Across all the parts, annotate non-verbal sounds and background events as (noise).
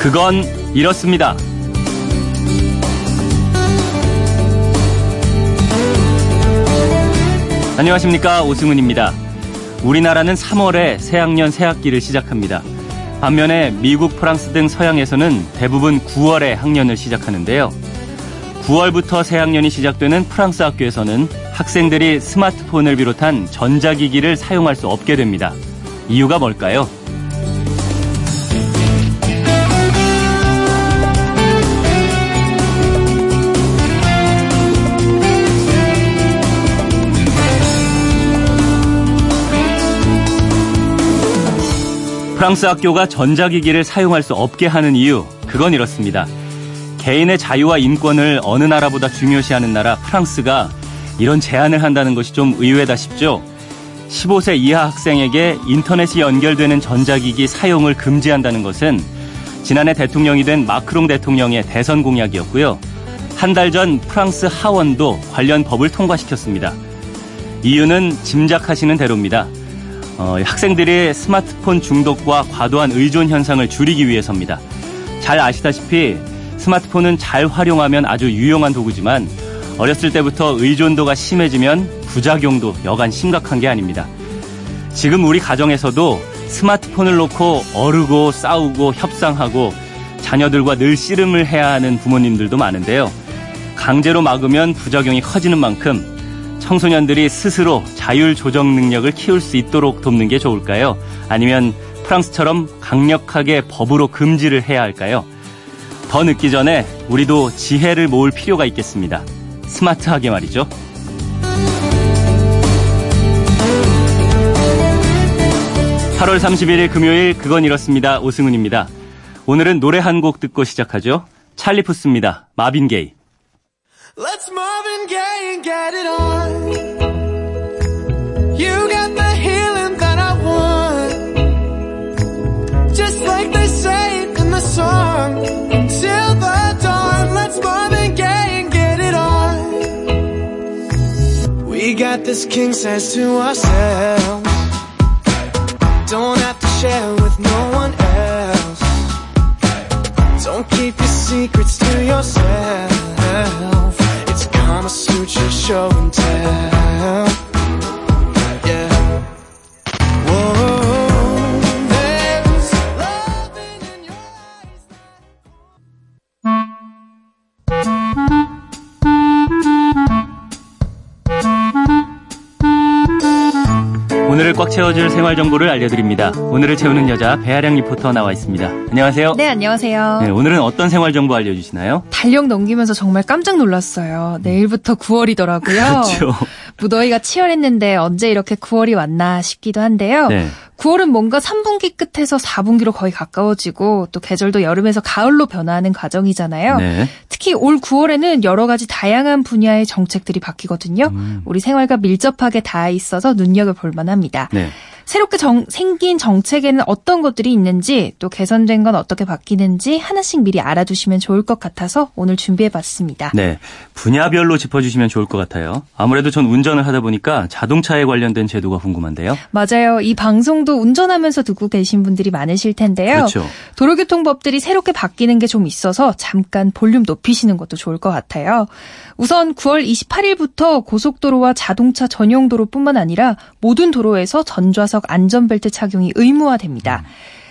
그건 이렇습니다. 안녕하십니까 오승훈입니다. 우리나라는 3월에 새학년 새학기를 시작합니다. 반면에 미국, 프랑스 등 서양에서는 대부분 9월에 학년을 시작하는데요. 9월부터 새학년이 시작되는 프랑스 학교에서는 학생들이 스마트폰을 비롯한 전자기기를 사용할 수 없게 됩니다. 이유가 뭘까요? 프랑스 학교가 전자기기를 사용할 수 없게 하는 이유, 그건 이렇습니다. 개인의 자유와 인권을 어느 나라보다 중요시하는 나라 프랑스가 이런 제한을 한다는 것이 좀 의외다 싶죠? 15세 이하 학생에게 인터넷이 연결되는 전자기기 사용을 금지한다는 것은 지난해 대통령이 된 마크롱 대통령의 대선 공약이었고요. 한 달 전 프랑스 하원도 관련 법을 통과시켰습니다. 이유는 짐작하시는 대로입니다. 어, 학생들의 스마트폰 중독과 과도한 의존 현상을 줄이기 위해서입니다. 잘 아시다시피 스마트폰은 잘 활용하면 아주 유용한 도구지만 어렸을 때부터 의존도가 심해지면 부작용도 여간 심각한 게 아닙니다. 지금 우리 가정에서도 스마트폰을 놓고 어르고 싸우고 협상하고 자녀들과 늘 씨름을 해야 하는 부모님들도 많은데요. 강제로 막으면 부작용이 커지는 만큼 청소년들이 스스로 자율 조정 능력을 키울 수 있도록 돕는 게 좋을까요? 아니면 프랑스처럼 강력하게 법으로 금지를 해야 할까요? 더 늦기 전에 우리도 지혜를 모을 필요가 있겠습니다. 스마트하게 말이죠. (8월 31일) 금요일 그건 이렇습니다 오승훈입니다 오늘은 노래 한 곡 듣고 시작하죠 찰리 푸스입니다 마빈 게이 Let's Marvin Gaye and get it on. You got the healing that I want. Just like they say it in the song. Until the dawn, let's Marvin Gaye and get it on. We got this king size to ourselves. Don't have to share with no one else. Don't keep your secrets to yourself suit your show and tell. 꽉 채워줄 생활 정보를 알려드립니다. 오늘을 채우는 여자 배아량 리포터 나와 있습니다. 안녕하세요. 네, 안녕하세요. 네, 오늘은 어떤 생활 정보 알려주시나요? 달력 넘기면서 정말 깜짝 놀랐어요. 내일부터 9월이더라고요. 그렇죠. 무더위가 치열했는데 언제 이렇게 9월이 왔나 싶기도 한데요. 네. 9월은 뭔가 3분기 끝에서 4분기로 거의 가까워지고 또 계절도 여름에서 가을로 변화하는 과정이잖아요. 네. 특히 올 9월에는 여러 가지 다양한 분야의 정책들이 바뀌거든요. 음. 우리 생활과 밀접하게 닿아 있어서 눈여겨볼 만합니다. 네. 새롭게 정, 생긴 정책에는 어떤 것들이 있는지 또 개선된 건 어떻게 바뀌는지 하나씩 미리 알아두시면 좋을 것 같아서 오늘 준비해봤습니다. 네, 분야별로 짚어주시면 좋을 것 같아요. 아무래도 전 운전을 하다 보니까 자동차에 관련된 제도가 궁금한데요. 맞아요. 이 방송도 운전하면서 듣고 계신 분들이 많으실 텐데요. 그렇죠. 도로교통법들이 새롭게 바뀌는 게 좀 있어서 잠깐 볼륨 높이시는 것도 좋을 것 같아요. 우선 9월 28일부터 고속도로와 자동차 전용 도로뿐만 아니라 모든 도로에서 전좌석 안전벨트 착용이 의무화됩니다.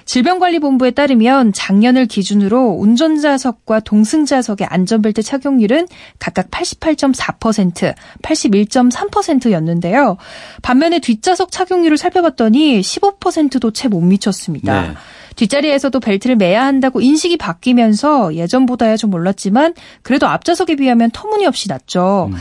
질병관리본부에 따르면 작년을 기준으로 운전자석과 동승자석의 안전벨트 착용률은 각각 88.4%, 81.3%였는데요. 반면에 뒷좌석 착용률을 살펴봤더니 15%도 채 못 미쳤습니다. 네. 뒷자리에서도 벨트를 매야 한다고 인식이 바뀌면서 예전보다야 좀 올랐지만 그래도 앞좌석에 비하면 터무니없이 낮죠. 음.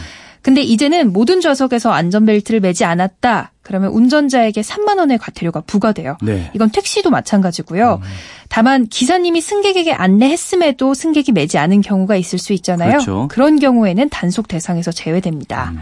근데 이제는 모든 좌석에서 안전벨트를 매지 않았다. 그러면 운전자에게 3만 원의 과태료가 부과돼요. 네. 이건 택시도 마찬가지고요. 음. 다만 기사님이 승객에게 안내했음에도 승객이 매지 않은 경우가 있을 수 있잖아요. 그렇죠. 그런 경우에는 단속 대상에서 제외됩니다. 음.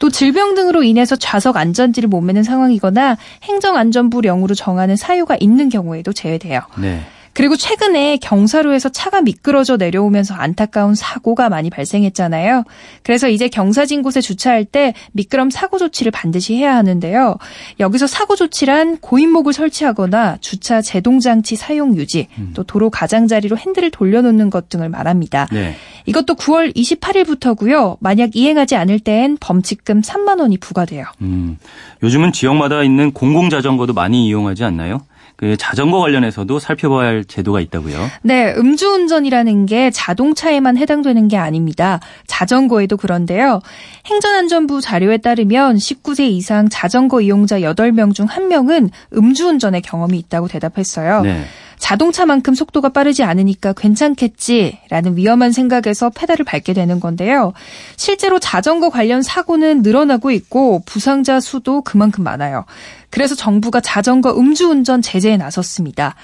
또 질병 등으로 인해서 좌석 안전지를 못 매는 상황이거나 행정안전부령으로 정하는 사유가 있는 경우에도 제외돼요. 네. 그리고 최근에 경사로에서 차가 미끄러져 내려오면서 안타까운 사고가 많이 발생했잖아요. 그래서 이제 경사진 곳에 주차할 때 미끄럼 사고 조치를 반드시 해야 하는데요. 여기서 사고 조치란 고인목을 설치하거나 주차 제동 장치 사용 유지, 음. 또 도로 가장자리로 핸들을 돌려놓는 것 등을 말합니다. 네. 이것도 9월 28일부터고요. 만약 이행하지 않을 땐 범칙금 3만 원이 부과돼요. 음, 요즘은 지역마다 있는 공공자전거도 많이 이용하지 않나요? 그 자전거 관련해서도 살펴봐야 할 제도가 있다고요? 네, 음주운전이라는 게 자동차에만 해당되는 게 아닙니다. 자전거에도 그런데요. 행정안전부 자료에 따르면 19세 이상 자전거 이용자 8명 중 1명은 음주운전의 경험이 있다고 대답했어요. 네. 자동차만큼 속도가 빠르지 않으니까 괜찮겠지라는 위험한 생각에서 페달을 밟게 되는 건데요. 실제로 자전거 관련 사고는 늘어나고 있고 부상자 수도 그만큼 많아요. 그래서 정부가 자전거 음주운전 제재에 나섰습니다.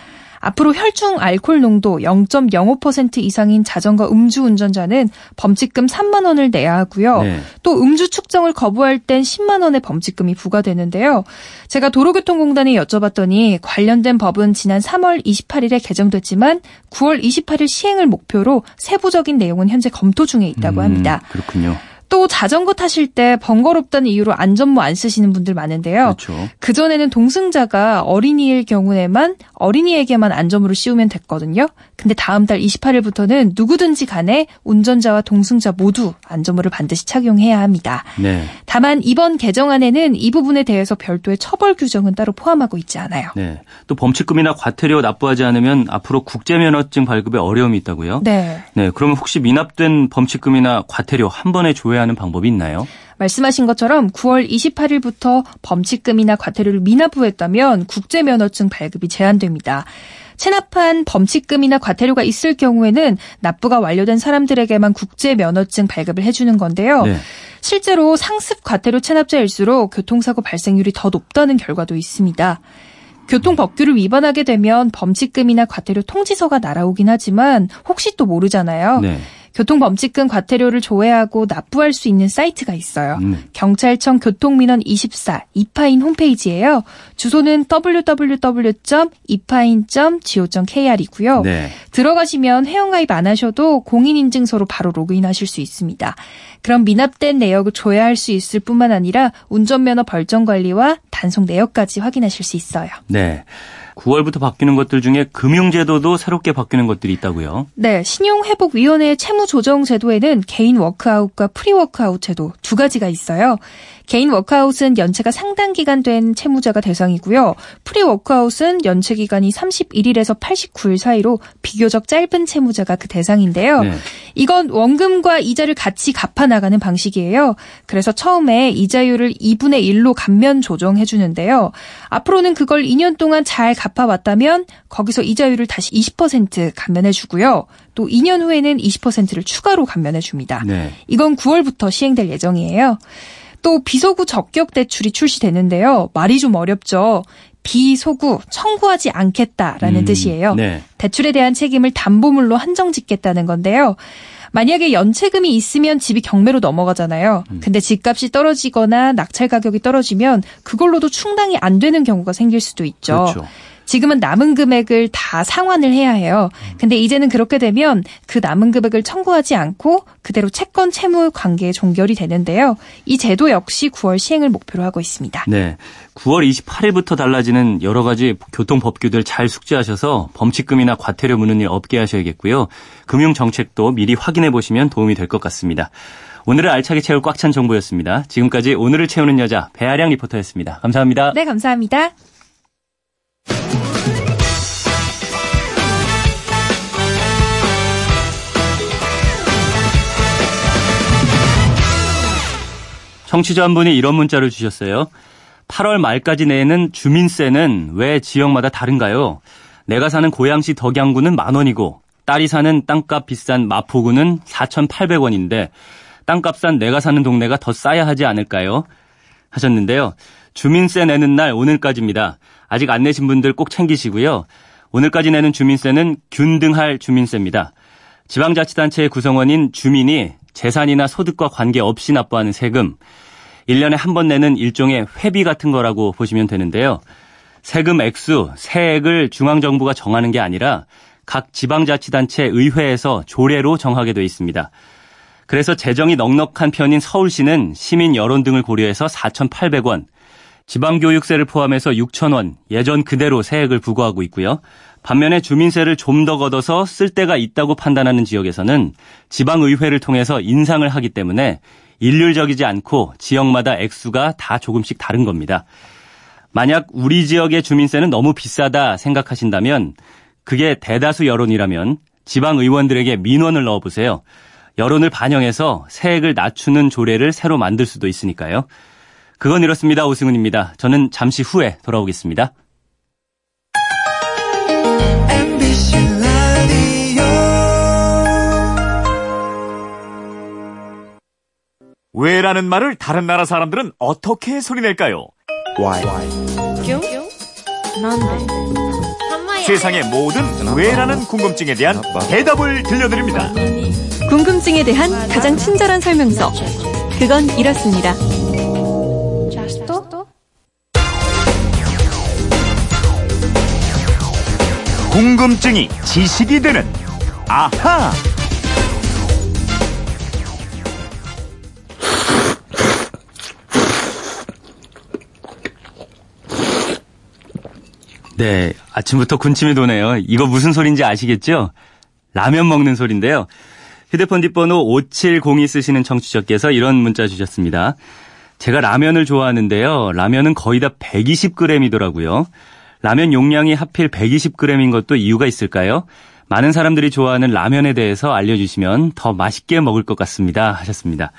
앞으로 혈중 알코올 농도 0.05% 이상인 자전거 음주 운전자는 범칙금 3만 원을 내야 하고요. 네. 또 음주 측정을 거부할 땐 10만 원의 범칙금이 부과되는데요. 제가 도로교통공단에 여쭤봤더니 관련된 법은 지난 3월 28일에 개정됐지만 9월 28일 시행을 목표로 세부적인 내용은 현재 검토 중에 있다고 음, 합니다. 음, 그렇군요. 또 자전거 타실 때 번거롭다는 이유로 안전모 안 쓰시는 분들 많은데요. 그렇죠. 그전에는 동승자가 어린이일 경우에만 어린이에게만 안전모를 씌우면 됐거든요. 근데 다음 달 28일부터는 누구든지 간에 운전자와 동승자 모두 안전모를 반드시 착용해야 합니다. 네. 다만 이번 개정안에는 이 부분에 대해서 별도의 처벌 규정은 따로 포함하고 있지 않아요. 네. 또 범칙금이나 과태료 납부하지 않으면 앞으로 국제면허증 발급에 어려움이 있다고요? 네. 네. 그러면 혹시 미납된 범칙금이나 과태료 한 번에 조회 하는 하는 방법이 있나요? 말씀하신 것처럼 9월 28일부터 범칙금이나 과태료를 미납부했다면 국제면허증 발급이 제한됩니다. 체납한 범칙금이나 과태료가 있을 경우에는 납부가 완료된 사람들에게만 국제 면허증 발급을 해주는 건데요. 네. 실제로 상습 과태료 체납자일수록 교통사고 발생률이 더 높다는 결과도 있습니다. 교통 법규를 위반하게 되면 범칙금이나 과태료 통지서가 날아오긴 하지만 혹시 또 모르잖아요. 네. 교통범칙금 과태료를 조회하고 납부할 수 있는 사이트가 있어요. 음. 경찰청 교통민원 24 이파인 홈페이지예요. 주소는 www.ipain.go.kr이고요. 네. 들어가시면 회원가입 안 하셔도 공인인증서로 바로 로그인하실 수 있습니다. 그럼 미납된 내역을 조회할 수 있을 뿐만 아니라 운전면허 벌정 관리와 단속 내역까지 확인하실 수 있어요. 네. 9월부터 바뀌는 것들 중에 금융제도도 새롭게 바뀌는 것들이 있다고요? 네, 신용회복위원회 채무조정제도에는 개인 워크아웃과 프리워크아웃 제도 두 가지가 있어요. 개인 워크아웃은 연체가 상당 기간 된 채무자가 대상이고요. 프리 워크아웃은 연체 기간이 31일에서 89일 사이로 비교적 짧은 채무자가 그 대상인데요. 네. 이건 원금과 이자를 같이 갚아 나가는 방식이에요. 그래서 처음에 이자율을 2분의 1로 감면 조정해 주는데요. 앞으로는 그걸 2년 동안 잘 갚아 왔다면 거기서 이자율을 다시 20% 감면해 주고요. 또 2년 후에는 20%를 추가로 감면해 줍니다. 네. 이건 9월부터 시행될 예정이에요. 또 비소구 적격 대출이 출시되는데요. 말이 좀 어렵죠. 비소구 청구하지 않겠다라는 음, 뜻이에요. 네. 대출에 대한 책임을 담보물로 한정 짓겠다는 건데요. 만약에 연체금이 있으면 집이 경매로 넘어가잖아요. 음. 근데 집값이 떨어지거나 낙찰 가격이 떨어지면 그걸로도 충당이 안 되는 경우가 생길 수도 있죠. 그렇죠. 지금은 남은 금액을 다 상환을 해야 해요. 근데 이제는 그렇게 되면 그 남은 금액을 청구하지 않고 그대로 채권 채무 관계에 종결이 되는데요. 이 제도 역시 9월 시행을 목표로 하고 있습니다. 네. 9월 28일부터 달라지는 여러 가지 교통 법규들 잘 숙지하셔서 범칙금이나 과태료 무는 일 없게 하셔야겠고요. 금융 정책도 미리 확인해 보시면 도움이 될 것 같습니다. 오늘을 알차게 채울 꽉 찬 정보였습니다. 지금까지 오늘을 채우는 여자 배아량 리포터였습니다. 감사합니다. 네, 감사합니다. 청취자 한 분이 이런 문자를 주셨어요. 8월 말까지 내는 주민세는 왜 지역마다 다른가요? 내가 사는 고양시 덕양구는 만 원이고 딸이 사는 땅값 비싼 마포구는 4,800원인데 땅값 싼 내가 사는 동네가 더 싸야 하지 않을까요? 하셨는데요. 주민세 내는 날 오늘까지입니다. 아직 안 내신 분들 꼭 챙기시고요. 오늘까지 내는 주민세는 균등할 주민세입니다. 지방자치단체의 구성원인 주민이 재산이나 소득과 관계없이 납부하는 세금, 1년에 한 번 내는 일종의 회비 같은 거라고 보시면 되는데요. 세금 액수, 세액을 중앙정부가 정하는 게 아니라 각 지방자치단체 의회에서 조례로 정하게 돼 있습니다. 그래서 재정이 넉넉한 편인 서울시는 시민 여론 등을 고려해서 4,800원, 지방교육세를 포함해서 6,000원 예전 그대로 세액을 부과하고 있고요. 반면에 주민세를 좀 더 걷어서 쓸 데가 있다고 판단하는 지역에서는 지방의회를 통해서 인상을 하기 때문에 일률적이지 않고 지역마다 액수가 다 조금씩 다른 겁니다. 만약 우리 지역의 주민세는 너무 비싸다 생각하신다면 그게 대다수 여론이라면 지방 의원들에게 민원을 넣어보세요. 여론을 반영해서 세액을 낮추는 조례를 새로 만들 수도 있으니까요. 그건 이렇습니다. 오승훈입니다. 저는 잠시 후에 돌아오겠습니다. 왜라는 말을 다른 나라 사람들은 어떻게 소리낼까요? Why? 세상의 모든 왜라는 궁금증에 대한 대답을 들려드립니다. 궁금증에 대한 가장 친절한 설명서. 그건 이렇습니다. 궁금증이 지식이 되는 아하. 네, 아침부터 군침이 도네요. 이거 무슨 소리인지 아시겠죠? 라면 먹는 소리인데요. 휴대폰 뒷번호 5702 쓰시는 청취자께서 이런 문자 주셨습니다. 제가 라면을 좋아하는데요. 라면은 거의 다 120g이더라고요. 라면 용량이 하필 120g인 것도 이유가 있을까요? 많은 사람들이 좋아하는 라면에 대해서 알려주시면 더 맛있게 먹을 것 같습니다. 하셨습니다.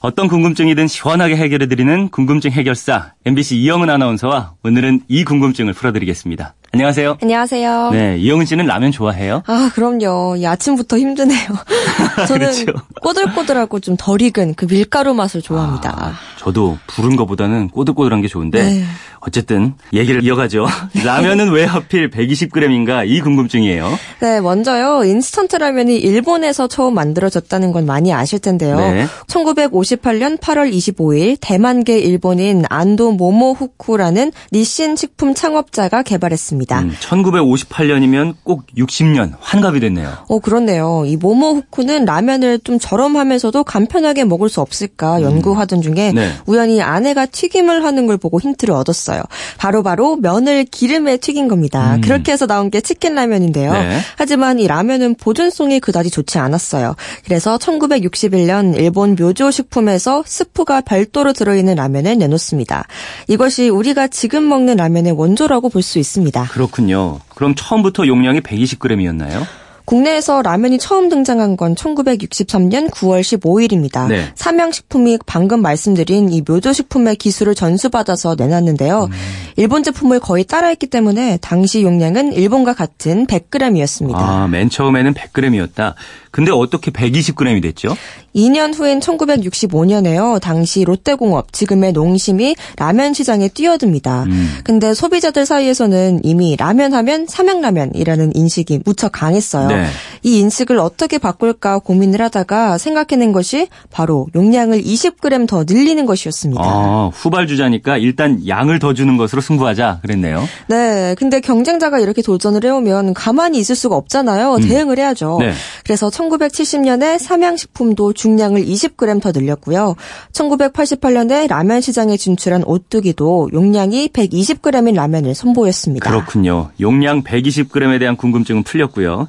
어떤 궁금증이든 시원하게 해결해드리는 궁금증 해결사 MBC 이영은 아나운서와 오늘은 이 궁금증을 풀어드리겠습니다. 안녕하세요. 안녕하세요. 네, 이영은 씨는 라면 좋아해요? 아, 그럼요. 이 아침부터 힘드네요. (laughs) 저는 그렇죠. 꼬들꼬들하고 좀 덜 익은 그 밀가루 맛을 좋아합니다. 아, 저도 불은 것보다는 꼬들꼬들한 게 좋은데 네. 어쨌든 얘기를 이어가죠. (laughs) 라면은 왜 하필 120g인가 이 궁금증이에요. 네, 먼저요. 인스턴트 라면이 일본에서 처음 만들어졌다는 건 많이 아실 텐데요. 네. 1958년 8월 25일 대만계 일본인 안도 모모후쿠라는 니신 식품 창업자가 개발했습니다. 음, 1958년이면 꼭 60년 환갑이 됐네요. 어, 그렇네요. 이 모모 후쿠는 라면을 좀 저렴하면서도 간편하게 먹을 수 없을까 연구하던 중에 네. 우연히 아내가 튀김을 하는 걸 보고 힌트를 얻었어요. 바로바로 바로 면을 기름에 튀긴 겁니다. 음. 그렇게 해서 나온 게 치킨 라면인데요. 네. 하지만 이 라면은 보존성이 그다지 좋지 않았어요. 그래서 1961년 일본 묘조 식품에서 스프가 별도로 들어있는 라면을 내놓습니다. 이것이 우리가 지금 먹는 라면의 원조라고 볼 수 있습니다. 그렇군요. 그럼 처음부터 용량이 120g이었나요? 국내에서 라면이 처음 등장한 건 1963년 9월 15일입니다. 네. 삼양식품이 방금 말씀드린 이 묘조식품의 기술을 전수받아서 내놨는데요. 음. 일본 제품을 거의 따라했기 때문에 당시 용량은 일본과 같은 100g이었습니다. 아, 맨 처음에는 100g이었다. 근데 어떻게 120g이 됐죠? 2년 후인 1965년에요. 당시 롯데공업, 지금의 농심이 라면 시장에 뛰어듭니다. 음. 근데 소비자들 사이에서는 이미 라면 하면 삼양라면이라는 인식이 무척 강했어요. 네. 이 인식을 어떻게 바꿀까 고민을 하다가 생각해낸 것이 바로 용량을 20g 더 늘리는 것이었습니다. 아, 후발주자니까 일단 양을 더 주는 것으로 승부하자 그랬네요. 네. 근데 경쟁자가 이렇게 도전을 해오면 가만히 있을 수가 없잖아요. 음. 대응을 해야죠. 네. 그래서 1970년에 삼양식품도 중량을 20g 더 늘렸고요. 1988년에 라면 시장에 진출한 오뚜기도 용량이 120g인 라면을 선보였습니다. 그렇군요. 용량 120g에 대한 궁금증은 풀렸고요.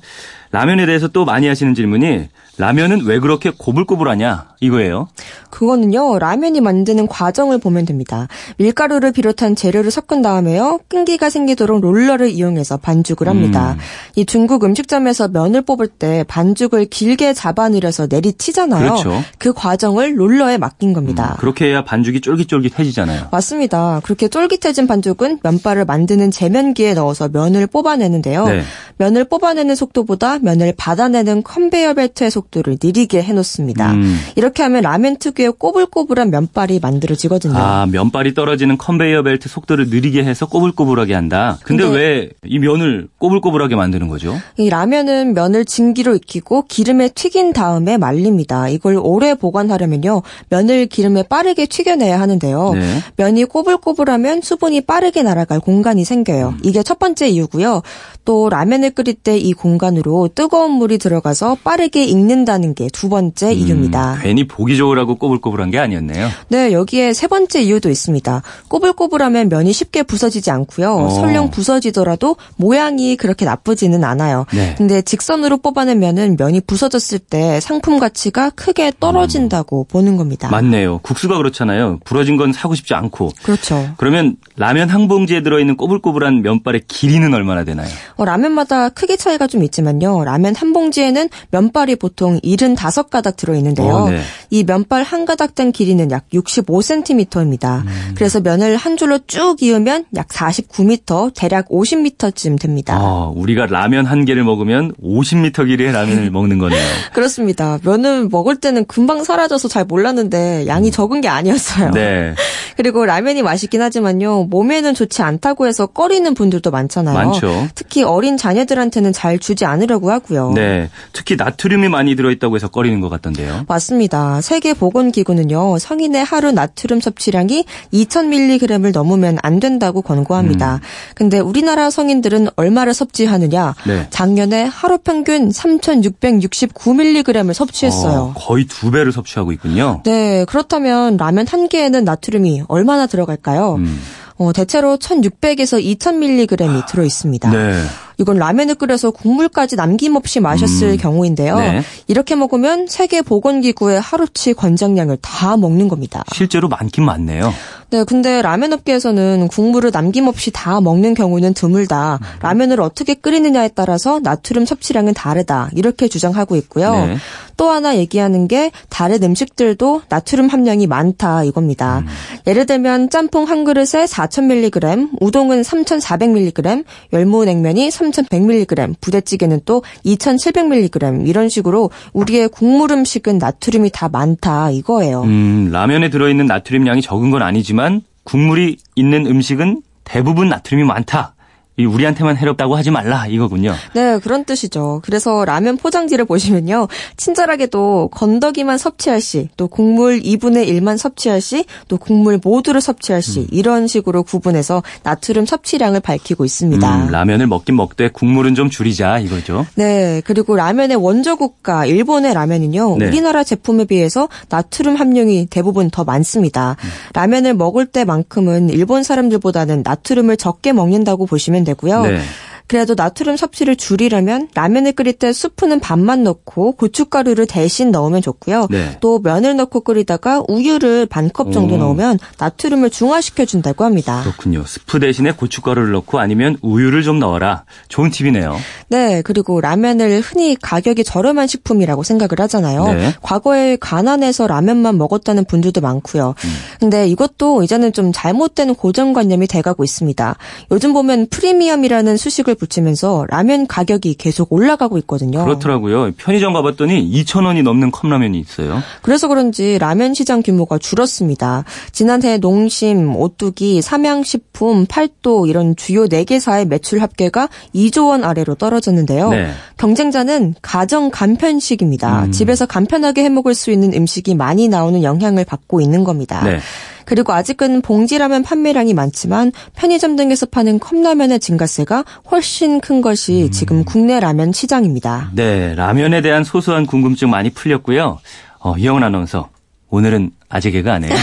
라면에 대해서 또 많이 하시는 질문이 라면은 왜 그렇게 고불고불하냐 이거예요. 그거는요 라면이 만드는 과정을 보면 됩니다. 밀가루를 비롯한 재료를 섞은 다음에요 끈기가 생기도록 롤러를 이용해서 반죽을 합니다. 음. 이 중국 음식점에서 면을 뽑을 때 반죽을 길게 잡아내려서 내리치잖아요. 그렇죠. 그 과정을 롤러에 맡긴 겁니다. 음, 그렇게 해야 반죽이 쫄깃쫄깃해지잖아요. 맞습니다. 그렇게 쫄깃해진 반죽은 면발을 만드는 제면기에 넣어서 면을 뽑아내는데요. 네. 면을 뽑아내는 속도보다 면을 받아내는 컨베이어 벨트의 속도 속도를 느리게 해놓습니다. 음. 이렇게 하면 라면 특유의 꼬불꼬불한 면발이 만들어지거든요. 아, 면발이 떨어지는 컨베이어 벨트 속도를 느리게 해서 꼬불꼬불하게 한다. 근데, 근데 왜 이 면을 꼬불꼬불하게 만드는 거죠? 이 라면은 면을 증기로 익히고 기름에 튀긴 다음에 말립니다. 이걸 오래 보관하려면요. 면을 기름에 빠르게 튀겨내야 하는데요. 네. 면이 꼬불꼬불하면 수분이 빠르게 날아갈 공간이 생겨요. 음. 이게 첫 번째 이유고요. 또 라면을 끓일 때 이 공간으로 뜨거운 물이 들어가서 빠르게 익는 다는 게 두 번째 음, 이유입니다. 괜히 보기 좋으라고 꼬불꼬불한 게 아니었네요. 네, 여기에 세 번째 이유도 있습니다. 꼬불꼬불하면 면이 쉽게 부서지지 않고요. 어. 설령 부서지더라도 모양이 그렇게 나쁘지는 않아요. 네. 근데 직선으로 뽑아낸 면은 면이 부서졌을 때 상품 가치가 크게 떨어진다고 음. 보는 겁니다. 맞네요. 국수가 그렇잖아요. 부러진 건 사고 싶지 않고. 그렇죠. 그러면 라면 한 봉지에 들어있는 꼬불꼬불한 면발의 길이는 얼마나 되나요? 어, 라면마다 크기 차이가 좀 있지만요. 라면 한 봉지에는 면발이 보통 75가닥 들어있는데요. 어, 네. 이 면발 한 가닥 된 길이는 약 65cm입니다. 음. 그래서 면을 한 줄로 쭉 이으면 약 49m, 대략 50m쯤 됩니다. 아, 우리가 라면 한 개를 먹으면 50m 길이의 라면을 (laughs) 먹는 거네요. 그렇습니다. 면을 먹을 때는 금방 사라져서 잘 몰랐는데 양이 음. 적은 게 아니었어요. 네. (laughs) 그리고 라면이 맛있긴 하지만요. 몸에는 좋지 않다고 해서 꺼리는 분들도 많잖아요. 많죠. 특히 어린 자녀들한테는 잘 주지 않으려고 하고요. 네. 특히 나트륨이 많이 들어있다고 해서 꺼리는 것 같던데요. 맞습니다. 세계보건기구는요. 성인의 하루 나트륨 섭취량이 2000mg을 넘으면 안 된다고 권고합니다. 음. 근데 우리나라 성인들은 얼마를 섭취하느냐? 네. 작년에 하루 평균 3669mg을 섭취했어요. 어, 거의 두 배를 섭취하고 있군요. 네. 그렇다면 라면 한 개에는 나트륨이 얼마나 들어갈까요? 음. 어, 대체로 1600에서 2000mg이 들어 있습니다. 네. 이건 라면을 끓여서 국물까지 남김없이 마셨을 음. 경우인데요. 네. 이렇게 먹으면 세계 보건기구의 하루치 권장량을 다 먹는 겁니다. 실제로 많긴 많네요. 네, 근데 라면 업계에서는 국물을 남김없이 다 먹는 경우는 드물다. 음. 라면을 어떻게 끓이느냐에 따라서 나트륨 섭취량은 다르다. 이렇게 주장하고 있고요. 네. 또 하나 얘기하는 게 다른 음식들도 나트륨 함량이 많다 이겁니다. 음. 예를 들면 짬뽕 한 그릇에 4,000mg, 우동은 3,400mg, 열무냉면이 3,100mg, 부대찌개는 또 2,700mg 이런 식으로 우리의 국물 음식은 나트륨이 다 많다 이거예요. 음, 라면에 들어있는 나트륨 양이 적은 건 아니지만 국물이 있는 음식은 대부분 나트륨이 많다. 우리한테만 해롭다고 하지 말라 이거군요. 네, 그런 뜻이죠. 그래서 라면 포장지를 보시면요. 친절하게도 건더기만 섭취할 시, 또 국물 2분의 1만 섭취할 시, 또 국물 모두를 섭취할 시 음. 이런 식으로 구분해서 나트륨 섭취량을 밝히고 있습니다. 음, 라면을 먹긴 먹되 국물은 좀 줄이자 이거죠. 네, 그리고 라면의 원조 국가 일본의 라면은요. 네. 우리나라 제품에 비해서 나트륨 함량이 대부분 더 많습니다. 음. 라면을 먹을 때만큼은 일본 사람들보다는 나트륨을 적게 먹는다고 보시면 되고요. 네. 그래도 나트륨 섭취를 줄이려면 라면을 끓일 때 수프는 반만 넣고 고춧가루를 대신 넣으면 좋고요. 네. 또 면을 넣고 끓이다가 우유를 반 컵 정도 오. 넣으면 나트륨을 중화시켜 준다고 합니다. 그렇군요. 스프 대신에 고춧가루를 넣고 아니면 우유를 좀 넣어라. 좋은 팁이네요. 네, 그리고 라면을 흔히 가격이 저렴한 식품이라고 생각을 하잖아요. 네. 과거에 가난해서 라면만 먹었다는 분들도 많고요. 음. 근데 이것도 이제는 좀 잘못된 고정관념이 돼가고 있습니다. 요즘 보면 프리미엄이라는 수식을 붙이면서 라면 가격이 계속 올라가고 있거든요. 그렇더라고요. 편의점 가봤더니 2,000원이 넘는 컵라면이 있어요. 그래서 그런지 라면 시장 규모가 줄었습니다. 지난해 농심, 오뚜기, 삼양식품, 팔도 이런 주요 4개사의 매출 합계가 2조 원 아래로 떨어졌는데요. 네. 경쟁자는 가정 간편식입니다. 음. 집에서 간편하게 해먹을 수 있는 음식이 많이 나오는 영향을 받고 있는 겁니다. 네. 그리고 아직은 봉지라면 판매량이 많지만 편의점 등에서 파는 컵라면의 증가세가 훨씬 큰 것이 음. 지금 국내 라면 시장입니다. 네, 라면에 대한 소소한 궁금증 많이 풀렸고요. 어, 이영은 아나운서, 오늘은 아재 개그 안 해요?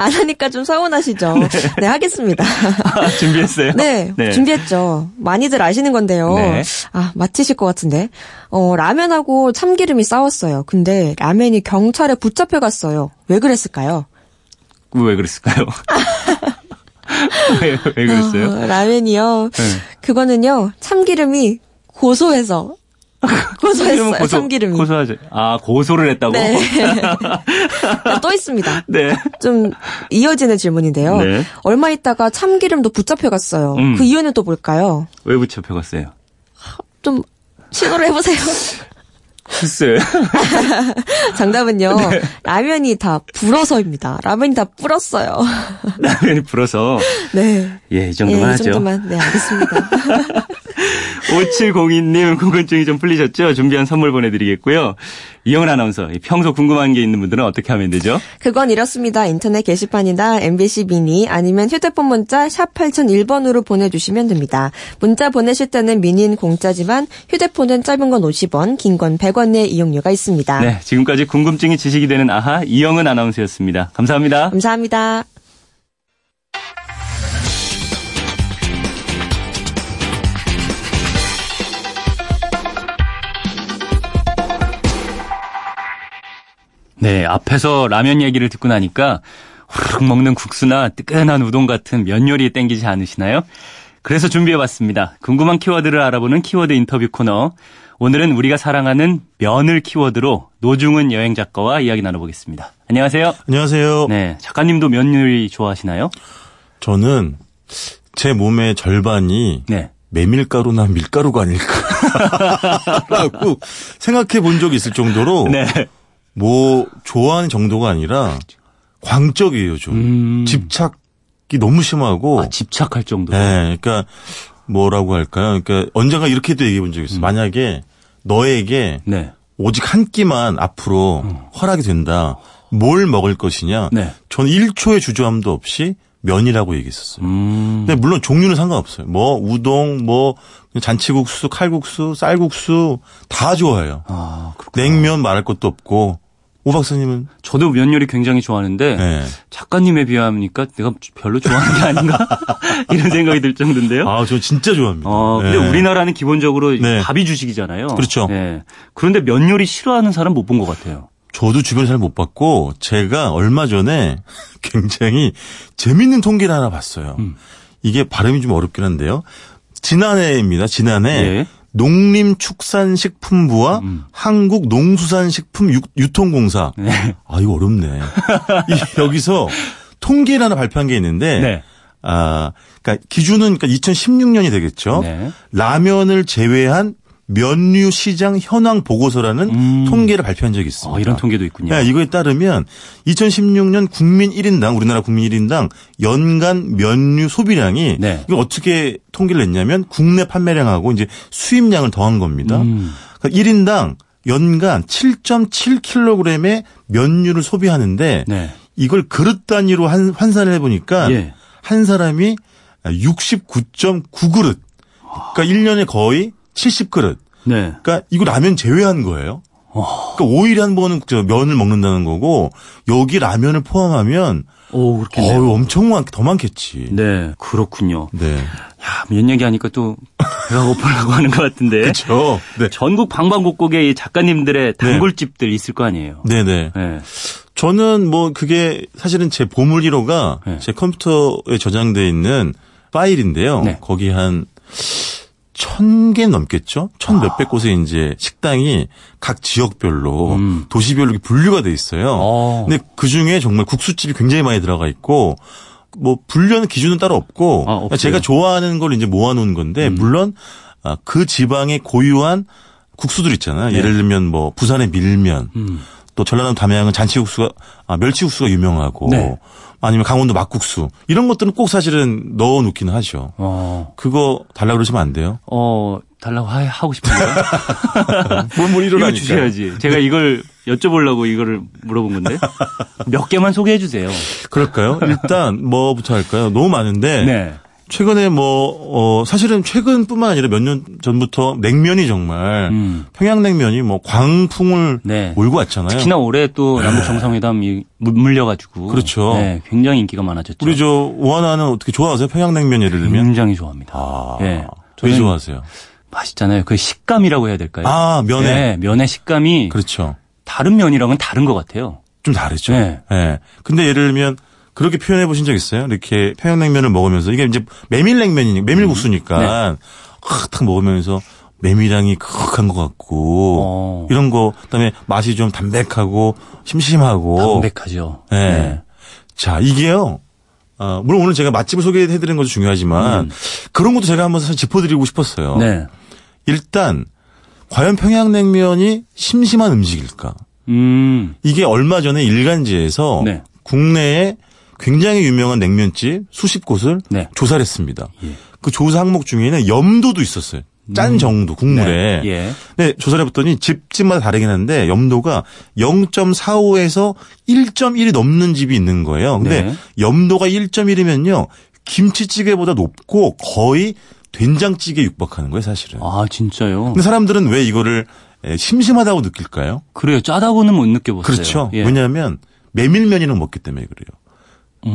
안 하니까 좀 서운하시죠? (laughs) 네, 네 하겠습니다. 아, 준비했어요? 네, 네, 준비했죠. 많이들 아시는 건데요. 네. 아, 맞히실 것 같은데. 어, 라면하고 참기름이 싸웠어요. 근데 라면이 경찰에 붙잡혀 갔어요. 왜 그랬을까요? 왜 그랬을까요? (laughs) 왜, 왜 그랬어요? 어, 라면이요. 네. 그거는요, 참기름이 고소해서. (laughs) 고소했어요, 고소, 참기름이. 고소하지. 아, 고소를 했다고? 네. (laughs) 또 있습니다. 네. 좀 이어지는 질문인데요. 네. 얼마 있다가 참기름도 붙잡혀갔어요. 음. 그 이유는 또 뭘까요? 왜 붙잡혀갔어요? 좀 시도를 해보세요. 글쎄. (laughs) 정답은요. (laughs) 네. 라면이 다 불어서입니다. 라면이 다 불었어요. (laughs) 라면이 불어서. 네. 예, 이 정도만 예, 하죠. 이 정도만. 네, 알겠습니다. 5702님 궁금증이 좀 풀리셨죠? 준비한 선물 보내드리겠고요. 이영은 아나운서 평소 궁금한 게 있는 분들은 어떻게 하면 되죠? 그건 이렇습니다. 인터넷 게시판이나 MBC 미니 아니면 휴대폰 문자 샵 8001번으로 보내주시면 됩니다. 문자 보내실 때는 미니는 공짜지만 휴대폰은 짧은 건 50원, 긴 건 100원의 이용료가 있습니다. 네, 지금까지 궁금증이 지식이 되는 아하 이영은 아나운서였습니다. 감사합니다. 감사합니다. 네, 앞에서 라면 얘기를 듣고 나니까 후룩 먹는 국수나 뜨끈한 우동 같은 면 요리 땡기지 않으시나요? 그래서 준비해봤습니다. 궁금한 키워드를 알아보는 키워드 인터뷰 코너. 오늘은 우리가 사랑하는 면을 키워드로 노중은 여행 작가와 이야기 나눠보겠습니다. 안녕하세요. 안녕하세요. 네, 작가님도 면 요리 좋아하시나요? 저는 제 몸의 절반이 네. 메밀가루나 밀가루가 아닐까라고 (laughs) 생각해 본 적이 있을 정도로 네. 뭐 좋아하는 정도가 아니라 광적이에요 좀 음. 집착이 너무 심하고 아, 집착할 정도. 네, 그러니까 뭐라고 할까요? 그러니까 언젠가 이렇게도 얘기해 본 적이 있어요. 음. 만약에 너에게 네. 오직 한 끼만 앞으로 음. 허락이 된다. 뭘 먹을 것이냐? 네. 저는 1초의 주저함도 없이 면이라고 얘기했었어요. 음. 근데 물론 종류는 상관없어요. 뭐 우동, 뭐 잔치국수, 칼국수, 쌀국수 다 좋아해요. 아, 냉면 말할 것도 없고 오 박사님은 저도 면 요리 굉장히 좋아하는데 네. 작가님에 비하니까 내가 별로 좋아하는 게 아닌가 (laughs) 이런 생각이 들 정도인데요. 아, 저 진짜 좋아합니다. 어, 근데 네. 우리나라는 기본적으로 네. 밥이 주식이잖아요. 그렇죠. 네. 그런데 면 요리 싫어하는 사람 못 본 것 같아요. 저도 주변에 잘못 봤고 제가 얼마 전에 (laughs) 굉장히 재밌는 통계를 하나 봤어요. 음. 이게 발음이 좀 어렵긴 한데요. 지난해입니다. 지난해 네. 농림축산식품부와 음. 한국농수산식품 유통공사. 네. 아, 이거 어렵네. 여기서 통계를 하나 발표한 게 있는데, 네. 아, 그러니까 기준은 그러니까 2016년이 되겠죠. 네. 라면을 제외한 면류 시장 현황 보고서라는 음. 통계를 발표한 적이 있습니다. 어, 이런 통계도 있군요. 네, 이거에 따르면 2016년 국민 1인당 우리나라 국민 1인당 연간 면류 소비량이 네. 이거 어떻게 통계를 냈냐면 국내 판매량하고 이제 수입량을 더한 겁니다. 음. 그러니까 1인당 연간 7.7kg의 면류를 소비하는데 네. 이걸 그릇 단위로 한, 환산을 해보니까 예. 한 사람이 69.9그릇. 그러니까 1년에 거의 70그릇. 네. 그러니까 이거 라면 제외한 거예요. 어. 그러니까 5일에 한 번은 저 면을 먹는다는 거고 여기 라면을 포함하면 오, 그렇게 어, 엄청 많, 더 많겠지. 네, 그렇군요. 네. 야, 면 얘기하니까 또 배가 고프려고 하는 것 같은데. 그렇죠. 네. 전국 방방곡곡에 작가님들의 네. 단골집들 네. 있을 거 아니에요. 네네. 네. 저는 뭐 그게 사실은 제 보물 1호가 네. 제 컴퓨터에 저장돼 있는 파일인데요. 네. 거기 한 천 개 넘겠죠? 천 몇백 아. 곳의 이제 식당이 각 지역별로 음. 도시별로 분류가 돼 있어요. 어. 근데 그 중에 정말 국수집이 굉장히 많이 들어가 있고 뭐 분류하는 기준은 따로 없고 아, 제가 좋아하는 걸 이제 모아놓은 건데 음. 물론 아, 그 지방의 고유한 국수들 있잖아요. 네. 예를 들면 뭐 부산의 밀면, 음. 또 전라도 담양은 잔치국수가 아, 멸치국수가 유명하고 네. 아니면 강원도 막국수 이런 것들은 꼭 사실은 넣어 놓기는 하죠. 어. 그거 달라 그러시면 안 돼요? 어 달라고 하, 고 싶은데요. (laughs) 뭘뭘 이거 주셔야지. 제가 이걸 여쭤보려고 이거를 물어본 건데 몇 개만 소개해 주세요. 그럴까요? 일단 뭐부터 할까요? 너무 많은데. 네. 최근에 뭐, 어, 사실은 최근뿐만 아니라 몇 년 전부터 냉면이 정말 음. 평양냉면이 뭐 광풍을 네. 몰고 왔잖아요. 특히나 올해 또 남북 정상회담이 물려가지고. 그렇죠. 네, 굉장히 인기가 많아졌죠. 우리 저 오하나는 어떻게 좋아하세요? 평양냉면 예를 들면? 굉장히 좋아합니다. 아, 네. 왜 좋아하세요? 맛있잖아요. 그 식감이라고 해야 될까요? 아, 면의. 네, 면의 식감이. 그렇죠. 다른 면이랑은 다른 것 같아요. 좀 다르죠. 네. 네. 근데 예를 들면 그렇게 표현해 보신 적 있어요? 이렇게 평양냉면을 먹으면서 이게 이제 메밀냉면이니까 메밀국수니까 음. 네. 탁 먹으면서 메밀향이 크크한 것 같고 어. 이런 거 그다음에 맛이 좀 담백하고 심심하고 담백하죠. 네. 네. 자 이게요. 어, 물론 오늘 제가 맛집을 소개해드리는 것도 중요하지만 음. 그런 것도 제가 한번 사실 짚어드리고 싶었어요. 네. 일단 과연 평양냉면이 심심한 음식일까? 음. 이게 얼마 전에 일간지에서 네. 국내에 굉장히 유명한 냉면집 수십 곳을 네. 조사를 했습니다. 예. 그 조사 항목 중에는 염도도 있었어요. 짠 음. 정도 국물에. 네. 예. 네, 조사를 해봤더니 집집마다 다르긴 한데 염도가 0.45에서 1.1이 넘는 집이 있는 거예요. 근데 네. 염도가 1.1이면요 김치찌개보다 높고 거의 된장찌개 육박하는 거예요, 사실은. 아 진짜요? 근데 사람들은 왜 이거를 심심하다고 느낄까요? 그래요. 짜다고는 못 느껴봤어요. 그렇죠. 예. 왜냐하면 메밀면이랑 먹기 때문에 그래요.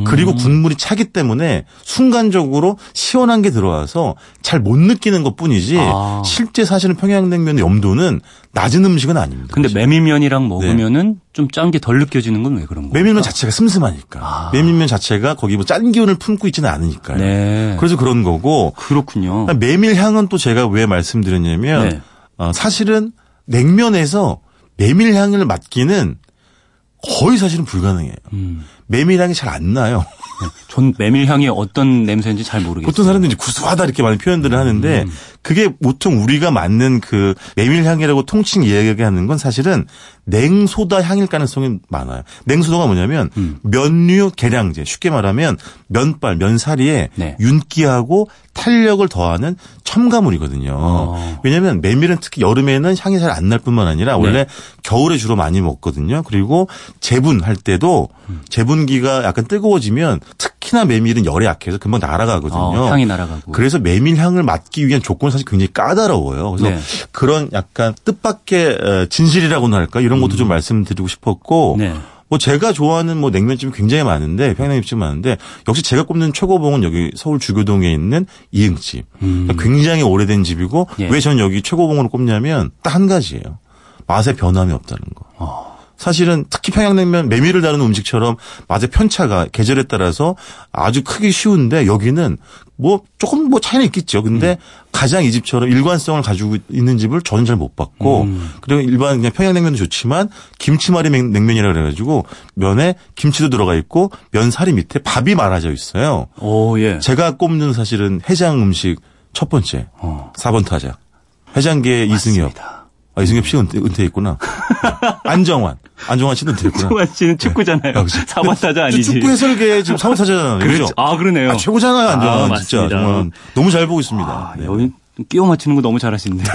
그리고 음. 국물이 차기 때문에 순간적으로 시원한 게 들어와서 잘 못 느끼는 것 뿐이지 아. 실제 사실은 평양냉면의 염도는 낮은 음식은 아닙니다. 근데 사실. 메밀면이랑 먹으면은 네. 좀짠 게 덜 느껴지는 건 왜 그런 거예요? 메밀면 자체가 슴슴하니까. 아. 메밀면 자체가 거기 뭐 짠 기운을 품고 있지는 않으니까요. 네. 그래서 그런 거고. 그렇군요. 메밀 향은 또 제가 왜 말씀드렸냐면 네. 어, 사실은 냉면에서 메밀 향을 맡기는 거의 사실은 불가능해요. 음. 메밀향이 잘 안 나요. 네. 전 메밀향이 어떤 냄새인지 잘 모르겠어요. 보통 사람들이 구수하다 이렇게 많은 표현들을 하는데 음. 그게 보통 우리가 맞는 그 메밀향이라고 통칭 이야기하는 건 사실은 냉소다 향일 가능성이 많아요. 냉소다가 뭐냐면 음. 면류 계량제 쉽게 말하면 면발 면사리에 네. 윤기하고 탄력을 더하는 첨가물이거든요. 어. 왜냐하면 메밀은 특히 여름에는 향이 잘 안 날 뿐만 아니라 원래 네. 겨울에 주로 많이 먹거든요. 그리고 재분할 때도 음. 재분기가 약간 뜨거워지면 특히나 메밀은 열에 약해서 금방 날아가거든요. 어, 향이 날아가고. 그래서 메밀 향을 맡기 위한 조건은 사실 굉장히 까다로워요. 그래서 네. 그런 약간 뜻밖의 진실이라고나 할까 이런 것도 음. 좀 말씀드리고 싶었고. 네. 뭐 제가 좋아하는 뭐 냉면집이 굉장히 많은데 평양냉면집이 많은데 역시 제가 꼽는 최고봉은 여기 서울 주교동에 있는 이응집. 음. 그러니까 굉장히 오래된 집이고 예. 왜 저는 여기 최고봉으로 꼽냐면 딱 한 가지예요. 맛에 변함이 없다는 거. 어. 사실은 특히 평양냉면 메밀을 다루는 음식처럼 맛의 편차가 계절에 따라서 아주 크기 쉬운데 여기는 뭐 조금 뭐 차이는 있겠죠. 근데 음. 가장 이 집처럼 일관성을 가지고 있는 집을 저는 잘 못 봤고 음. 그리고 일반 그냥 평양냉면도 좋지만 김치말이 냉면이라 그래가지고 면에 김치도 들어가 있고 면사리 밑에 밥이 말아져 있어요. 오 예. 제가 꼽는 사실은 해장 음식 첫 번째 어. 4번 타자 해장계 이승엽. 아, 이승엽 씨 은퇴, 은퇴했구나. (laughs) 안정환. 안정환 씨는 은퇴했구나. 안정환 씨는 축구잖아요. 네. 아, 사번타자 아니지. 축구 해설계 지금 사번타자잖아요. 그렇죠. 아, 그러네요. 아, 최고잖아요, 안정환. 아, 진짜. 정말 너무 잘 보고 있습니다. 아, 네. 여기 끼워 맞추는 거 너무 잘하시는데. (laughs)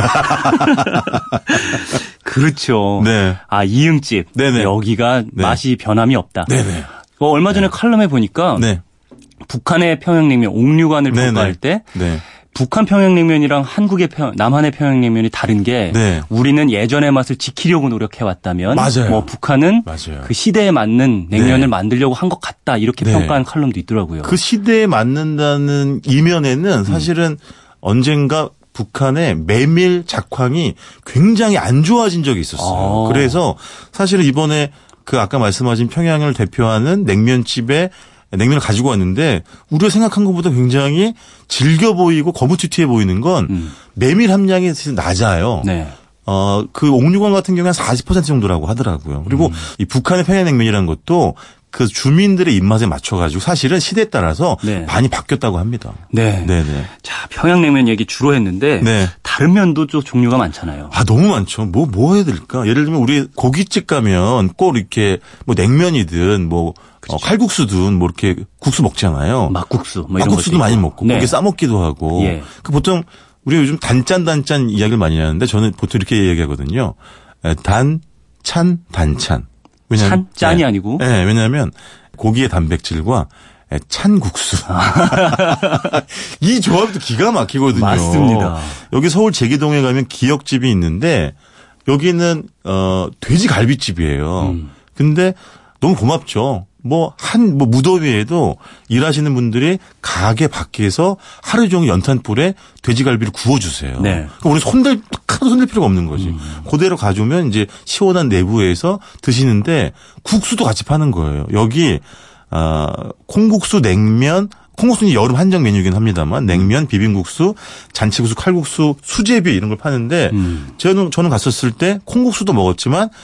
그렇죠. 네. 아, 이응집. 네네. 여기가 네. 맛이 변함이 없다. 네네. 어, 얼마 전에 네. 칼럼에 보니까 네. 북한의 평양냉면 옥류관을 평가할 때 네. 북한 평양냉면이랑 한국의 평, 남한의 평양냉면이 다른 게 네. 우리는 예전의 맛을 지키려고 노력해 왔다면 뭐 북한은 맞아요. 그 시대에 맞는 냉면을 네. 만들려고 한 것 같다 이렇게 네. 평가한 칼럼도 있더라고요. 그 시대에 맞는다는 이면에는 사실은 음. 언젠가 북한의 메밀 작황이 굉장히 안 좋아진 적이 있었어요. 아. 그래서 사실은 이번에 그 아까 말씀하신 평양을 대표하는 냉면집에 냉면을 가지고 왔는데 우리가 생각한 것보다 굉장히 질겨 보이고 거무튀튀해 보이는 건 음. 메밀 함량이 낮아요. 네. 어, 그 옥류관 같은 경우는 한 40% 정도라고 하더라고요. 그리고 음. 이 북한의 평양냉면이라는 것도 그 주민들의 입맛에 맞춰가지고 사실은 시대에 따라서 네. 많이 바뀌었다고 합니다. 네. 네네. 네. 자, 평양냉면 얘기 주로 했는데 네. 다른 면도 좀 종류가 많잖아요. 아, 너무 많죠. 뭐, 뭐 해야 될까? 예를 들면 우리 고깃집 가면 꼭 이렇게 뭐 냉면이든 뭐 어, 칼국수든 뭐 이렇게 국수 먹잖아요. 막국수. 뭐 막국수도 많이 먹고 네. 거기에 싸먹기도 하고. 예. 그 보통 우리가 요즘 단짠 단짠 이야기를 많이 하는데 저는 보통 이렇게 얘기하거든요. 단, 찬, 단찬. 왜냐면 짠, 짠이 네. 아니고. 네, 왜냐하면 고기의 단백질과 찬 국수. (laughs) 이 조합도 기가 막히거든요. 맞습니다. 여기 서울 제기동에 가면 기역집이 있는데 여기는 어 돼지 갈비집이에요. 음. 근데 너무 고맙죠. 뭐, 한, 뭐, 무더위에도 일하시는 분들이 가게 밖에서 하루 종일 연탄불에 돼지갈비를 구워주세요. 네. 우리 손댈, 하나도 손댈 필요가 없는 거지. 음. 그대로 가져오면 이제 시원한 내부에서 드시는데 국수도 같이 파는 거예요. 여기, 아, 콩국수, 냉면, 콩국수는 여름 한정 메뉴이긴 합니다만 냉면, 비빔국수, 잔치국수, 칼국수, 수제비 이런 걸 파는데 음. 저는 저는 갔었을 때 콩국수도 먹었지만 예,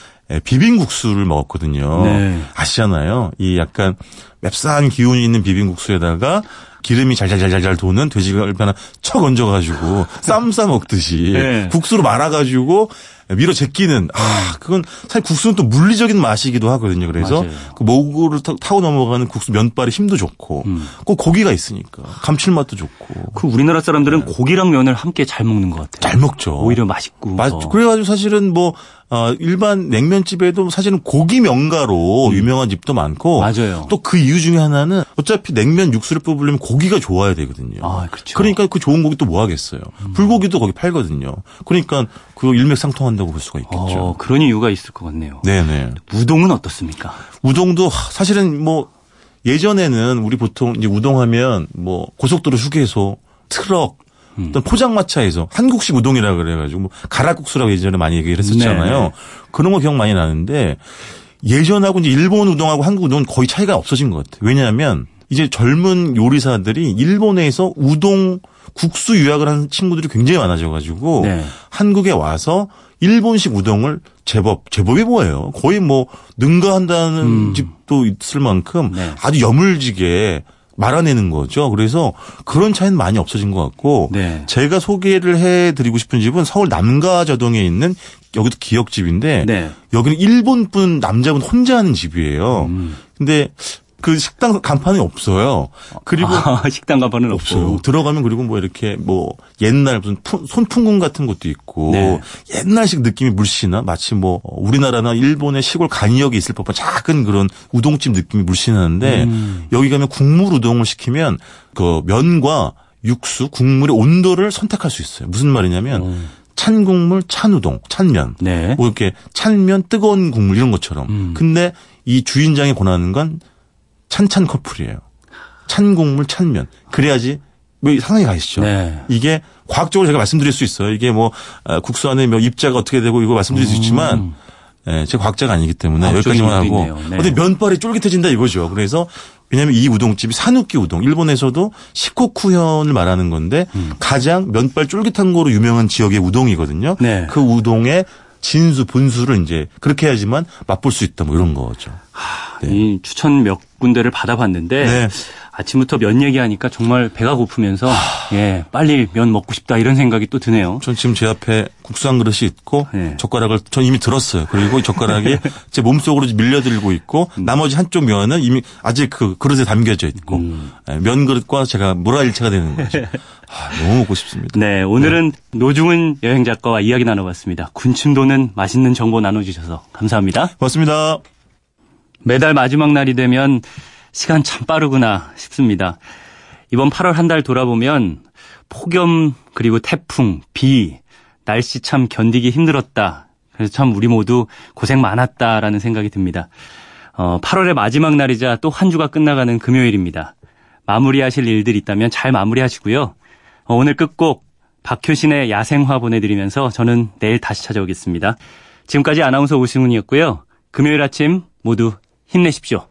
비빔국수를 먹었거든요. 네. 아시잖아요. 이 약간 맵싸한 기운이 있는 비빔국수에다가 기름이 잘잘잘잘 도는 돼지갈비 하나 척 얹어가지고 (laughs) 쌈 싸 먹듯이 네. 국수로 말아가지고 밀어 제끼는 아 그건 사실 국수는 또 물리적인 맛이기도 하거든요. 그래서 맞아요. 그 목으로 타고 넘어가는 국수 면발의 힘도 좋고 음. 꼭 고기가 있으니까 감칠맛도 좋고. 그 우리나라 사람들은 네. 고기랑 면을 함께 잘 먹는 것 같아요. 잘 먹죠. 오히려 맛있고. 맞. 그래가지고 사실은 뭐 어, 일반 냉면집에도 사실은 고기 명가로 음. 유명한 집도 많고 맞아요. 또 그 이유 중에 하나는 어차피 냉면 육수를 뽑으려면 고기가 좋아야 되거든요. 아, 그렇죠. 그러니까 그 좋은 고기 또 뭐 하겠어요. 음. 불고기도 거기 팔거든요. 그러니까 그 일맥상통한다고 볼 수가 있겠죠. 어, 그런 이유가 있을 것 같네요. 네네. 우동은 어떻습니까? 우동도 사실은 뭐 예전에는 우리 보통 이제 우동하면 뭐 고속도로 휴게소, 트럭 음. 어떤 포장마차에서 한국식 우동이라 그래가지고 뭐 가락국수라고 예전에 많이 얘기를 했었잖아요. 네. 그런 거 기억 많이 나는데 예전하고 이제 일본 우동하고 한국 우동은 거의 차이가 없어진 것 같아요. 왜냐하면 이제 젊은 요리사들이 일본에서 우동 국수 유학을 한 친구들이 굉장히 많아져가지고 네. 한국에 와서 일본식 우동을 제법 제법이 뭐예요? 거의 뭐 능가한다는 음. 집도 있을 만큼 네. 아주 여물지게 말아내는 거죠. 그래서 그런 차이는 많이 없어진 것 같고 네. 제가 소개를 해드리고 싶은 집은 서울 남가저동에 있는 여기도 기역집인데 네. 여기는 일본 분 남자분 혼자 하는 집이에요. 음. 근데 그 식당 간판이 없어요. 그리고 아, (laughs) 식당 간판은 없어요. 없어요. 들어가면 그리고 뭐 이렇게 뭐 옛날 무슨 손풍금 같은 것도 있고 네. 옛날식 느낌이 물씬한 마치 뭐 우리나라나 일본의 시골 간이역에 있을 법한 작은 그런 우동집 느낌이 물씬하는데 음. 여기 가면 국물 우동을 시키면 그 면과 육수 국물의 온도를 선택할 수 있어요. 무슨 말이냐면 음. 찬 국물, 찬 우동, 찬면. 네. 뭐 이렇게 찬면, 뜨거운 국물 이런 것처럼. 음. 근데 이 주인장이 권하는 건 찬찬 커플이에요. 찬 국물 찬면. 그래야지 뭐 상상이 가시죠. 네. 이게 과학적으로 제가 말씀드릴 수 있어요. 이게 뭐 아, 국수 안에 뭐 입자가 어떻게 되고 이거 말씀드릴 수 음. 있지만 예, 제가 과학자가 아니기 때문에 여기까지만 하고 네. 근데 면발이 쫄깃해진다 이거죠. 그래서 왜냐하면 이 우동집이 사누키 우동 일본에서도 시코쿠현을 말하는 건데 음. 가장 면발 쫄깃한 거로 유명한 지역의 우동이거든요. 네. 그 우동의 진수 분수를 이제 그렇게 해야지만 맛볼 수 있다 뭐 이런 거죠. 하, 네. 이 추천 몇 군데를 받아봤는데 네. 아침부터 면 얘기하니까 정말 배가 고프면서 예 빨리 면 먹고 싶다 이런 생각이 또 드네요. 전 지금 제 앞에 국수 한 그릇이 있고 네. 젓가락을 전 이미 들었어요. 그리고 젓가락이 (laughs) 제 몸속으로 밀려들고 있고 음. 나머지 한쪽 면은 이미 아직 그 그릇에 담겨져 있고 음. 예, 면 그릇과 제가 물화일체가 되는 거죠. (laughs) 아, 너무 먹고 싶습니다. 네 오늘은 네. 노중은 여행 작가와 이야기 나눠봤습니다. 군침 도는 맛있는 정보 나눠주셔서 감사합니다. 고맙습니다. 매달 마지막 날이 되면 시간 참 빠르구나 싶습니다. 이번 8월 한 달 돌아보면 폭염 그리고 태풍, 비, 날씨 참 견디기 힘들었다. 그래서 참 우리 모두 고생 많았다라는 생각이 듭니다. 어, 8월의 마지막 날이자 또 한 주가 끝나가는 금요일입니다. 마무리하실 일들 있다면 잘 마무리하시고요. 어, 오늘 끝곡 박효신의 야생화 보내드리면서 저는 내일 다시 찾아오겠습니다. 지금까지 아나운서 오승훈이었고요. 금요일 아침 모두 힘내십시오.